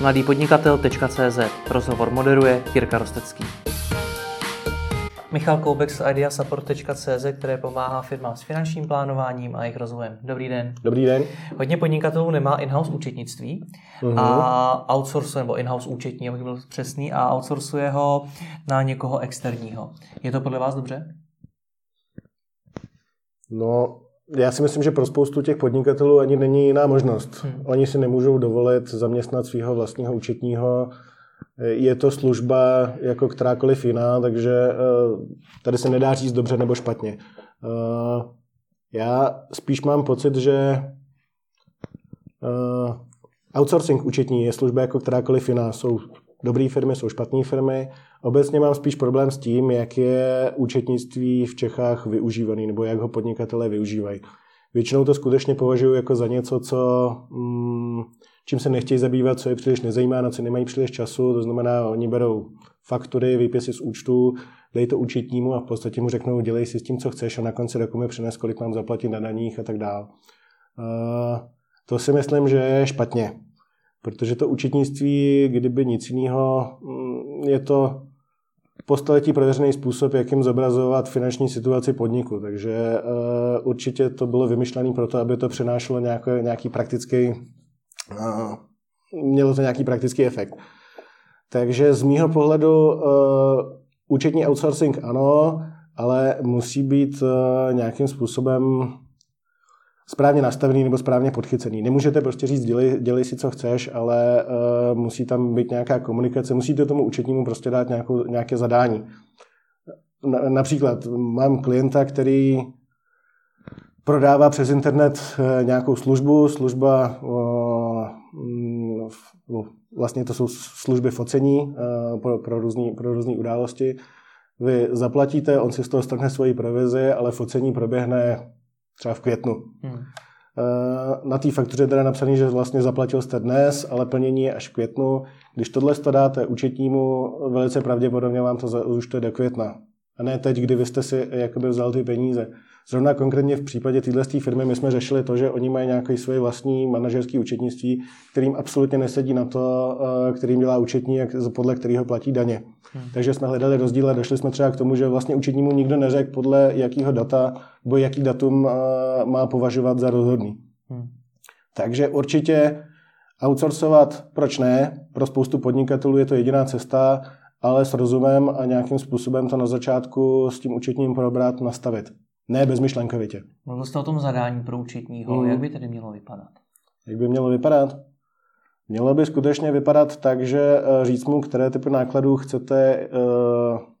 mladýpodnikatel.cz Rozhovor moderuje Jirka Rostecký. Michal Koubek z ideasupport.cz, které pomáhá firmám s finančním plánováním a jejich rozvojem. Dobrý den. Dobrý den. Hodně podnikatelů nemá in-house účetnictví uh-huh. a outsourcuje, nebo in-house účetní, abych byl přesný, a outsourcuje ho na někoho externího. Je to podle vás dobře? No, já si myslím, že pro spoustu těch podnikatelů ani není jiná možnost. Hmm. Oni si nemůžou dovolit zaměstnat svého vlastního účetního. Je to služba jako kterákoliv jiná, takže eh, tady se nedá říct dobře nebo špatně. Eh, já spíš mám pocit, že eh, outsourcing účetní je služba jako kterákoliv jiná. Jsou dobré firmy, jsou špatné firmy. Obecně mám spíš problém s tím, jak je účetnictví v Čechách využívaný, nebo jak ho podnikatelé využívají. Většinou to skutečně považuji jako za něco, co, mm, čím se nechtějí zabývat, co je příliš nezajímá, na co nemají příliš času. To znamená, oni berou faktury, výpisy z účtu, dej to účetnímu a v podstatě mu řeknou, dělej si s tím, co chceš a na konci roku mi přines, kolik mám zaplatit na daních a tak dále. To si myslím, že je špatně. Protože to účetnictví, kdyby nic jiného, mm, je to po století prověřený způsob, jakým zobrazovat finanční situaci podniku. Takže uh, určitě to bylo vymyšlené proto, aby to přinášelo nějaký, nějaký praktický, uh, mělo to nějaký praktický efekt. Takže z mýho pohledu uh, účetní outsourcing ano, ale musí být nějakým způsobem správně nastavený nebo správně podchycený. Nemůžete prostě říct, dělej, dělej si, co chceš, ale uh, musí tam být nějaká komunikace, musíte tomu účetnímu prostě dát nějakou, nějaké zadání. Na, například mám klienta, který prodává přes internet uh, nějakou službu, služba, uh, uh, vlastně to jsou služby focení uh, pro, pro různé pro události. Vy zaplatíte, on si z toho strhne svoji provizi, ale focení proběhne třeba v květnu. Hmm. Eh, na té faktuře je teda napsaný, že vlastně zaplatil jste dnes, ale plnění je až v květnu. Když tohle to dáte účetnímu, velice pravděpodobně vám to to do května. A ne teď, kdy vy jste si jakoby vzal ty peníze. Zrovna konkrétně v případě téhle firmy my jsme řešili to, že oni mají nějaké svoje vlastní manažerské účetnictví, kterým absolutně nesedí na to, eh, kterým dělá účetní, podle kterého platí daně. Hmm. Takže jsme hledali rozdíl a došli jsme třeba k tomu, že vlastně účetnímu nikdo neřekl, podle jakého data nebo jaký datum eh, má považovat za rozhodný. Hmm. Takže určitě outsourcovat, proč ne? Pro spoustu podnikatelů je to jediná cesta, ale s rozumem a nějakým způsobem to na začátku s tím účetním probrat, nastavit. Ne bezmyšlenkovitě. Mluvil jste o tom zadání pro účetního. Hmm. Jak by tedy mělo vypadat? Jak by mělo vypadat? Mělo by skutečně vypadat tak, že eh, říct mu, které typy nákladů chcete uh,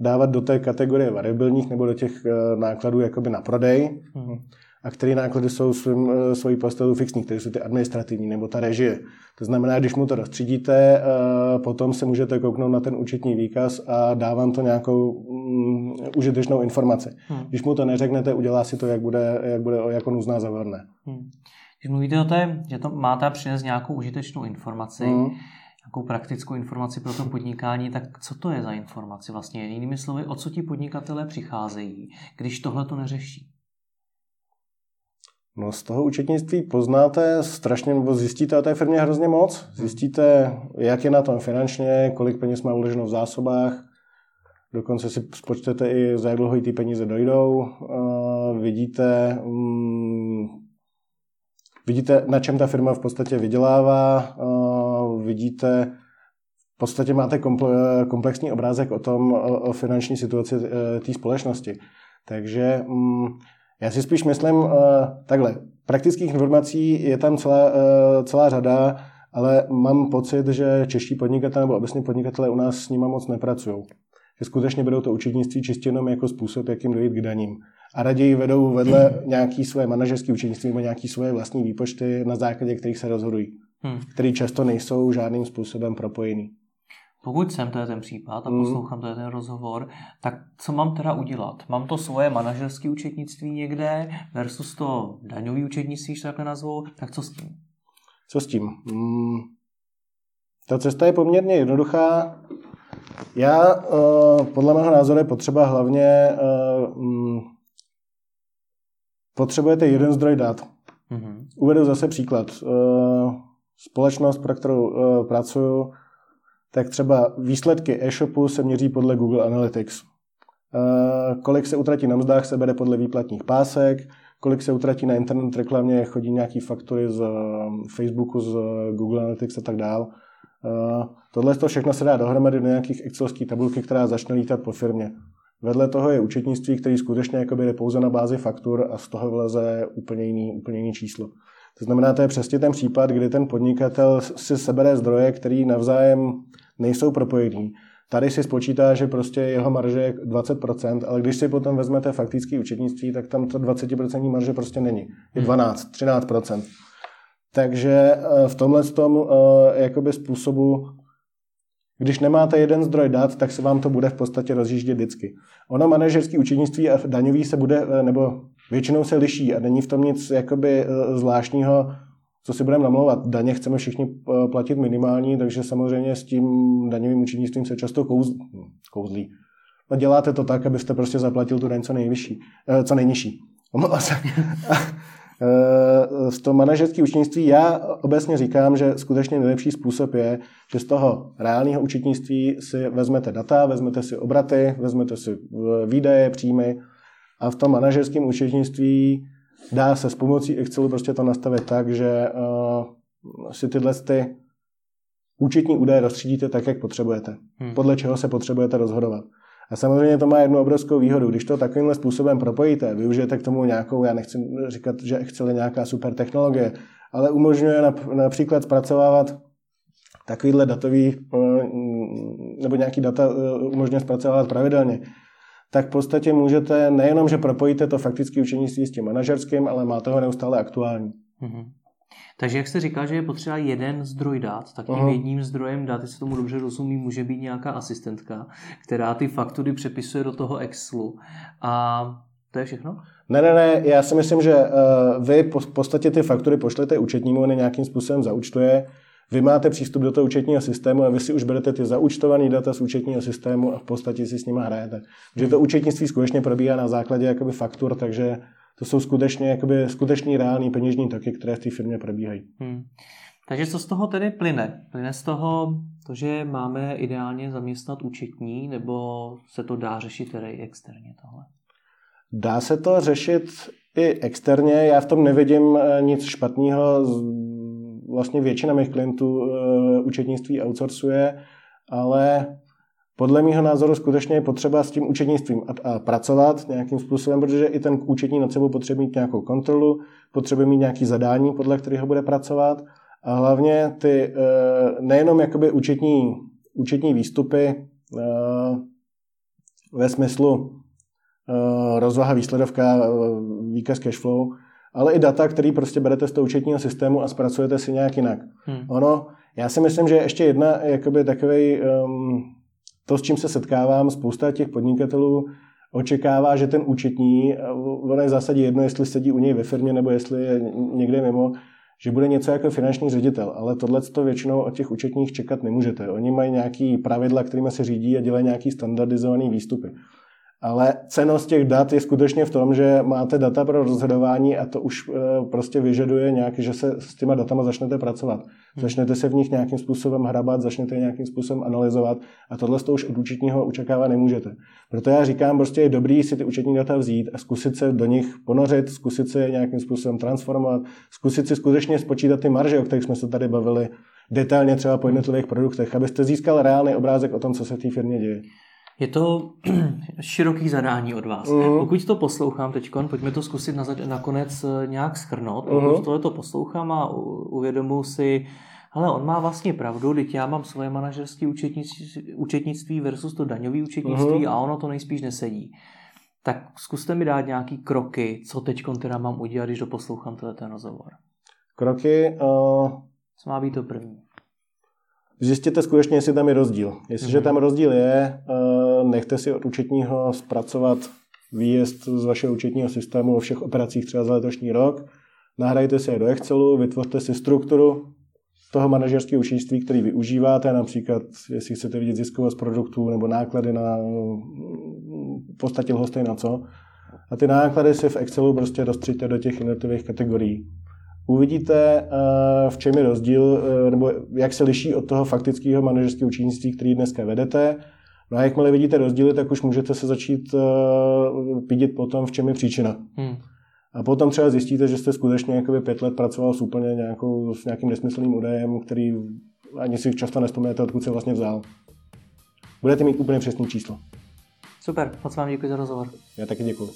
dávat do té kategorie variabilních nebo do těch uh, nákladů jakoby na prodej. Hmm a které náklady jsou svým, eh, svojí postavou fixní, které jsou ty administrativní nebo ta režie. To znamená, když mu to rozstřídíte, eh, potom se můžete kouknout na ten účetní výkaz a dávám to nějakou um, užitečnou informaci. Hmm. Když mu to neřeknete, udělá si to, jak bude, jak bude jako uzná za vhodné. Hmm. Když mluvíte o té, že to máte přinést nějakou užitečnou informaci, hmm nějakou praktickou informaci pro to podnikání, tak co to je za informaci vlastně? Jinými slovy, o co ti podnikatelé přicházejí, když tohle to neřeší? No z toho účetnictví poznáte strašně, nebo zjistíte o té firmě hrozně moc. Zjistíte, jak je na tom finančně, kolik peněz má uloženo v zásobách, dokonce si spočtete i, za jak dlouho ty peníze dojdou. Uh, vidíte, um, vidíte, na čem ta firma v podstatě vydělává, uh, vidíte, v podstatě máte komplexní obrázek o tom, o, finanční situaci uh, té společnosti. Takže um, já si spíš myslím uh, takhle. Praktických informací je tam celá, celá řada, ale mám pocit, že čeští podnikatelé nebo obecně podnikatelé u nás s nimi moc nepracují. Že skutečně berou to učitnictví čistě jenom jako způsob, jakým dojít k daním. A raději vedou vedle nějaký své manažerské učitnictví nebo nějaký svoje vlastní výpočty, na základě kterých se rozhodují. Hmm. Které často nejsou žádným způsobem propojený. Pokud jsem, to je ten případ a hmm. poslouchám, to je ten rozhovor, tak co mám teda udělat? Mám to svoje manažerské účetnictví někde versus to daňové účetnictví, že takhle nazvou, tak co s tím? Co s tím? Hmm. Ta cesta je poměrně jednoduchá. Já, uh, podle mého názoru, je potřeba hlavně uh, um, potřebujete jeden zdroj dat. Mm-hmm. Uvedu zase příklad. Uh, společnost, pro kterou uh, pracuju, tak třeba výsledky e-shopu se měří podle Google Analytics. Uh, kolik se utratí na mzdách, se bere podle výplatních pásek, kolik se utratí na internet reklamě, chodí nějaký faktury z Facebooku, z Google Analytics a tak dál. Tohle to všechno se dá dohromady do nějakých excelovských tabulky, která začne lítat po firmě. Vedle toho je účetnictví, který skutečně jde pouze na bázi faktur a z toho vleze úplně jiný, úplně jiný číslo. To znamená, to je přesně ten případ, kdy ten podnikatel si sebere zdroje, který navzájem nejsou propojený. Tady si spočítá, že prostě jeho marže je 20%, ale když si potom vezmete faktický účetnictví, tak tam to 20% marže prostě není. Je 12, 13%. Takže eh, v tomhle tom eh, způsobu když nemáte jeden zdroj dat, tak se vám to bude v podstatě rozjíždět vždycky. Ono manažerský účetnictví a daňový se bude, eh, nebo většinou se liší a není v tom nic jakoby eh, zvláštního, co si budeme namlouvat. Daně chceme všichni eh, platit minimální, takže samozřejmě s tím daňovým účetnictvím se často kouz, hm, kouzlí. No děláte to tak, abyste prostě zaplatil tu daň co nejvyšší, co nejnižší. V tom manažerské účetnictví já obecně říkám, že skutečně nejlepší způsob je, že z toho reálného účetnictví si vezmete data, vezmete si obraty, vezmete si výdaje, příjmy a v tom manažerském účetnictví dá se s pomocí Excelu prostě to nastavit tak, že uh, si tyhle ty účetní údaje rozstřídíte tak, jak potřebujete. Hmm. Podle čeho se potřebujete rozhodovat. A samozřejmě to má jednu obrovskou výhodu. Když to takovýmhle způsobem propojíte, využijete k tomu nějakou, já nechci říkat, že je nějaká super technologie, ale umožňuje například zpracovávat takovýhle datový, eh, nebo nějaký data eh, umožňuje zpracovávat pravidelně, tak v podstatě můžete nejenom, že propojíte to faktické učenictví s tím manažerským, ale máte ho neustále aktuální. Mm-hmm. Takže jak jste říkal, že je potřeba jeden zdroj dat, tak tím uh-huh. jedním zdrojem dat, jestli tomu dobře rozumím, může být nějaká asistentka, která ty faktury přepisuje do toho Excelu. A to je všechno? Ne, ne, ne, já si myslím, že uh, vy v podstatě ty faktury pošlete účetnímu, on je nějakým způsobem zaučtuje, vy máte přístup do toho účetního systému a vy si už berete ty zaučtované data z účetního systému a v podstatě si s nimi hrajete. Že to účetnictví skutečně probíhá na základě jakoby faktur, takže to jsou skutečně jakoby, skutečný reální peněžní toky, které v té firmě probíhají. Hmm. Takže co z toho tedy plyne? Plyne z toho to, že máme ideálně zaměstnat účetní, nebo se to dá řešit tedy externě tohle? Dá se to řešit i externě. Já v tom nevidím eh, nic špatného. Vlastně většina mých klientů eh, účetnictví outsourcuje, ale podle mého názoru skutečně je potřeba s tím účetnictvím a, a pracovat nějakým způsobem, protože i ten účetní nad sebou potřebuje mít nějakou kontrolu, potřebuje mít nějaký zadání, podle kterého bude pracovat a hlavně ty e, nejenom jakoby účetní, účetní výstupy e, ve smyslu e, rozvaha, výsledovka, výkaz cashflow, ale i data, který prostě berete z toho účetního systému a zpracujete si nějak jinak. Hmm. Ono, já si myslím, že ještě jedna jakoby takový um, to, s čím se setkávám, spousta těch podnikatelů očekává, že ten účetní, ono je v zásadě jedno, jestli sedí u něj ve firmě nebo jestli je někde mimo, že bude něco jako finanční ředitel, ale tohle to většinou od těch účetních čekat nemůžete. Oni mají nějaký pravidla, kterými se řídí a dělají nějaký standardizovaný výstupy. Ale cenost těch dat je skutečně v tom, že máte data pro rozhodování a to už eh, prostě vyžaduje nějak, že se s těma datama začnete pracovat. Hmm. Začnete se v nich nějakým způsobem hrabat, začnete je nějakým způsobem analyzovat a tohle to už od účetního očekávat nemůžete. Proto já říkám, prostě je dobrý si ty účetní data vzít a zkusit se do nich ponořit, zkusit se je nějakým způsobem transformovat, zkusit si skutečně spočítat ty marže, o kterých jsme se tady bavili, detailně třeba po jednotlivých produktech, abyste získal reálný obrázek o tom, co se v té firmě děje. Je to široký zadání od vás. Uh-huh. Pokud to poslouchám teď, pojďme to zkusit na, nakonec eh, nějak schrnout. Pokud uh-huh. tohle to poslouchám a uvědomuji si, ale on má vlastně pravdu, teď já mám svoje manažerské účetnictví, účetnictví versus to daňové účetnictví uh-huh. a ono to nejspíš nesedí. Tak zkuste mi dát nějaký kroky, co teď teda mám udělat, když doposlouchám tenhle ten rozhovor. Kroky? Uh... Co má být to první? Zjistěte skutečně, jestli tam je rozdíl. Jestliže mm-hmm. tam rozdíl je, uh, nechte si od účetního zpracovat výjezd z vašeho účetního systému o všech operacích třeba za letošní rok, nahrajte si je do Excelu, vytvořte si strukturu toho manažerského účetnictví, který využíváte, například jestli chcete vidět ziskovost produktů nebo náklady na podstatě lhostej na co. A ty náklady si v Excelu prostě rozstříte do těch jednotlivých kategorií. uvidíte, v čem je rozdíl, nebo jak se liší od toho faktického manažerského učenictví, který dneska vedete. No a jakmile vidíte rozdíly, tak už můžete se začít pídit potom, v čem je příčina. Hmm. A potom třeba zjistíte, že jste skutečně jakoby pět let pracoval s úplně nějakou, s nějakým nesmyslným údajem, který ani si často nespomněte, odkud se vlastně vzal. Budete mít úplně přesné číslo. Super, moc vám děkuji za rozhovor. Já taky děkuji.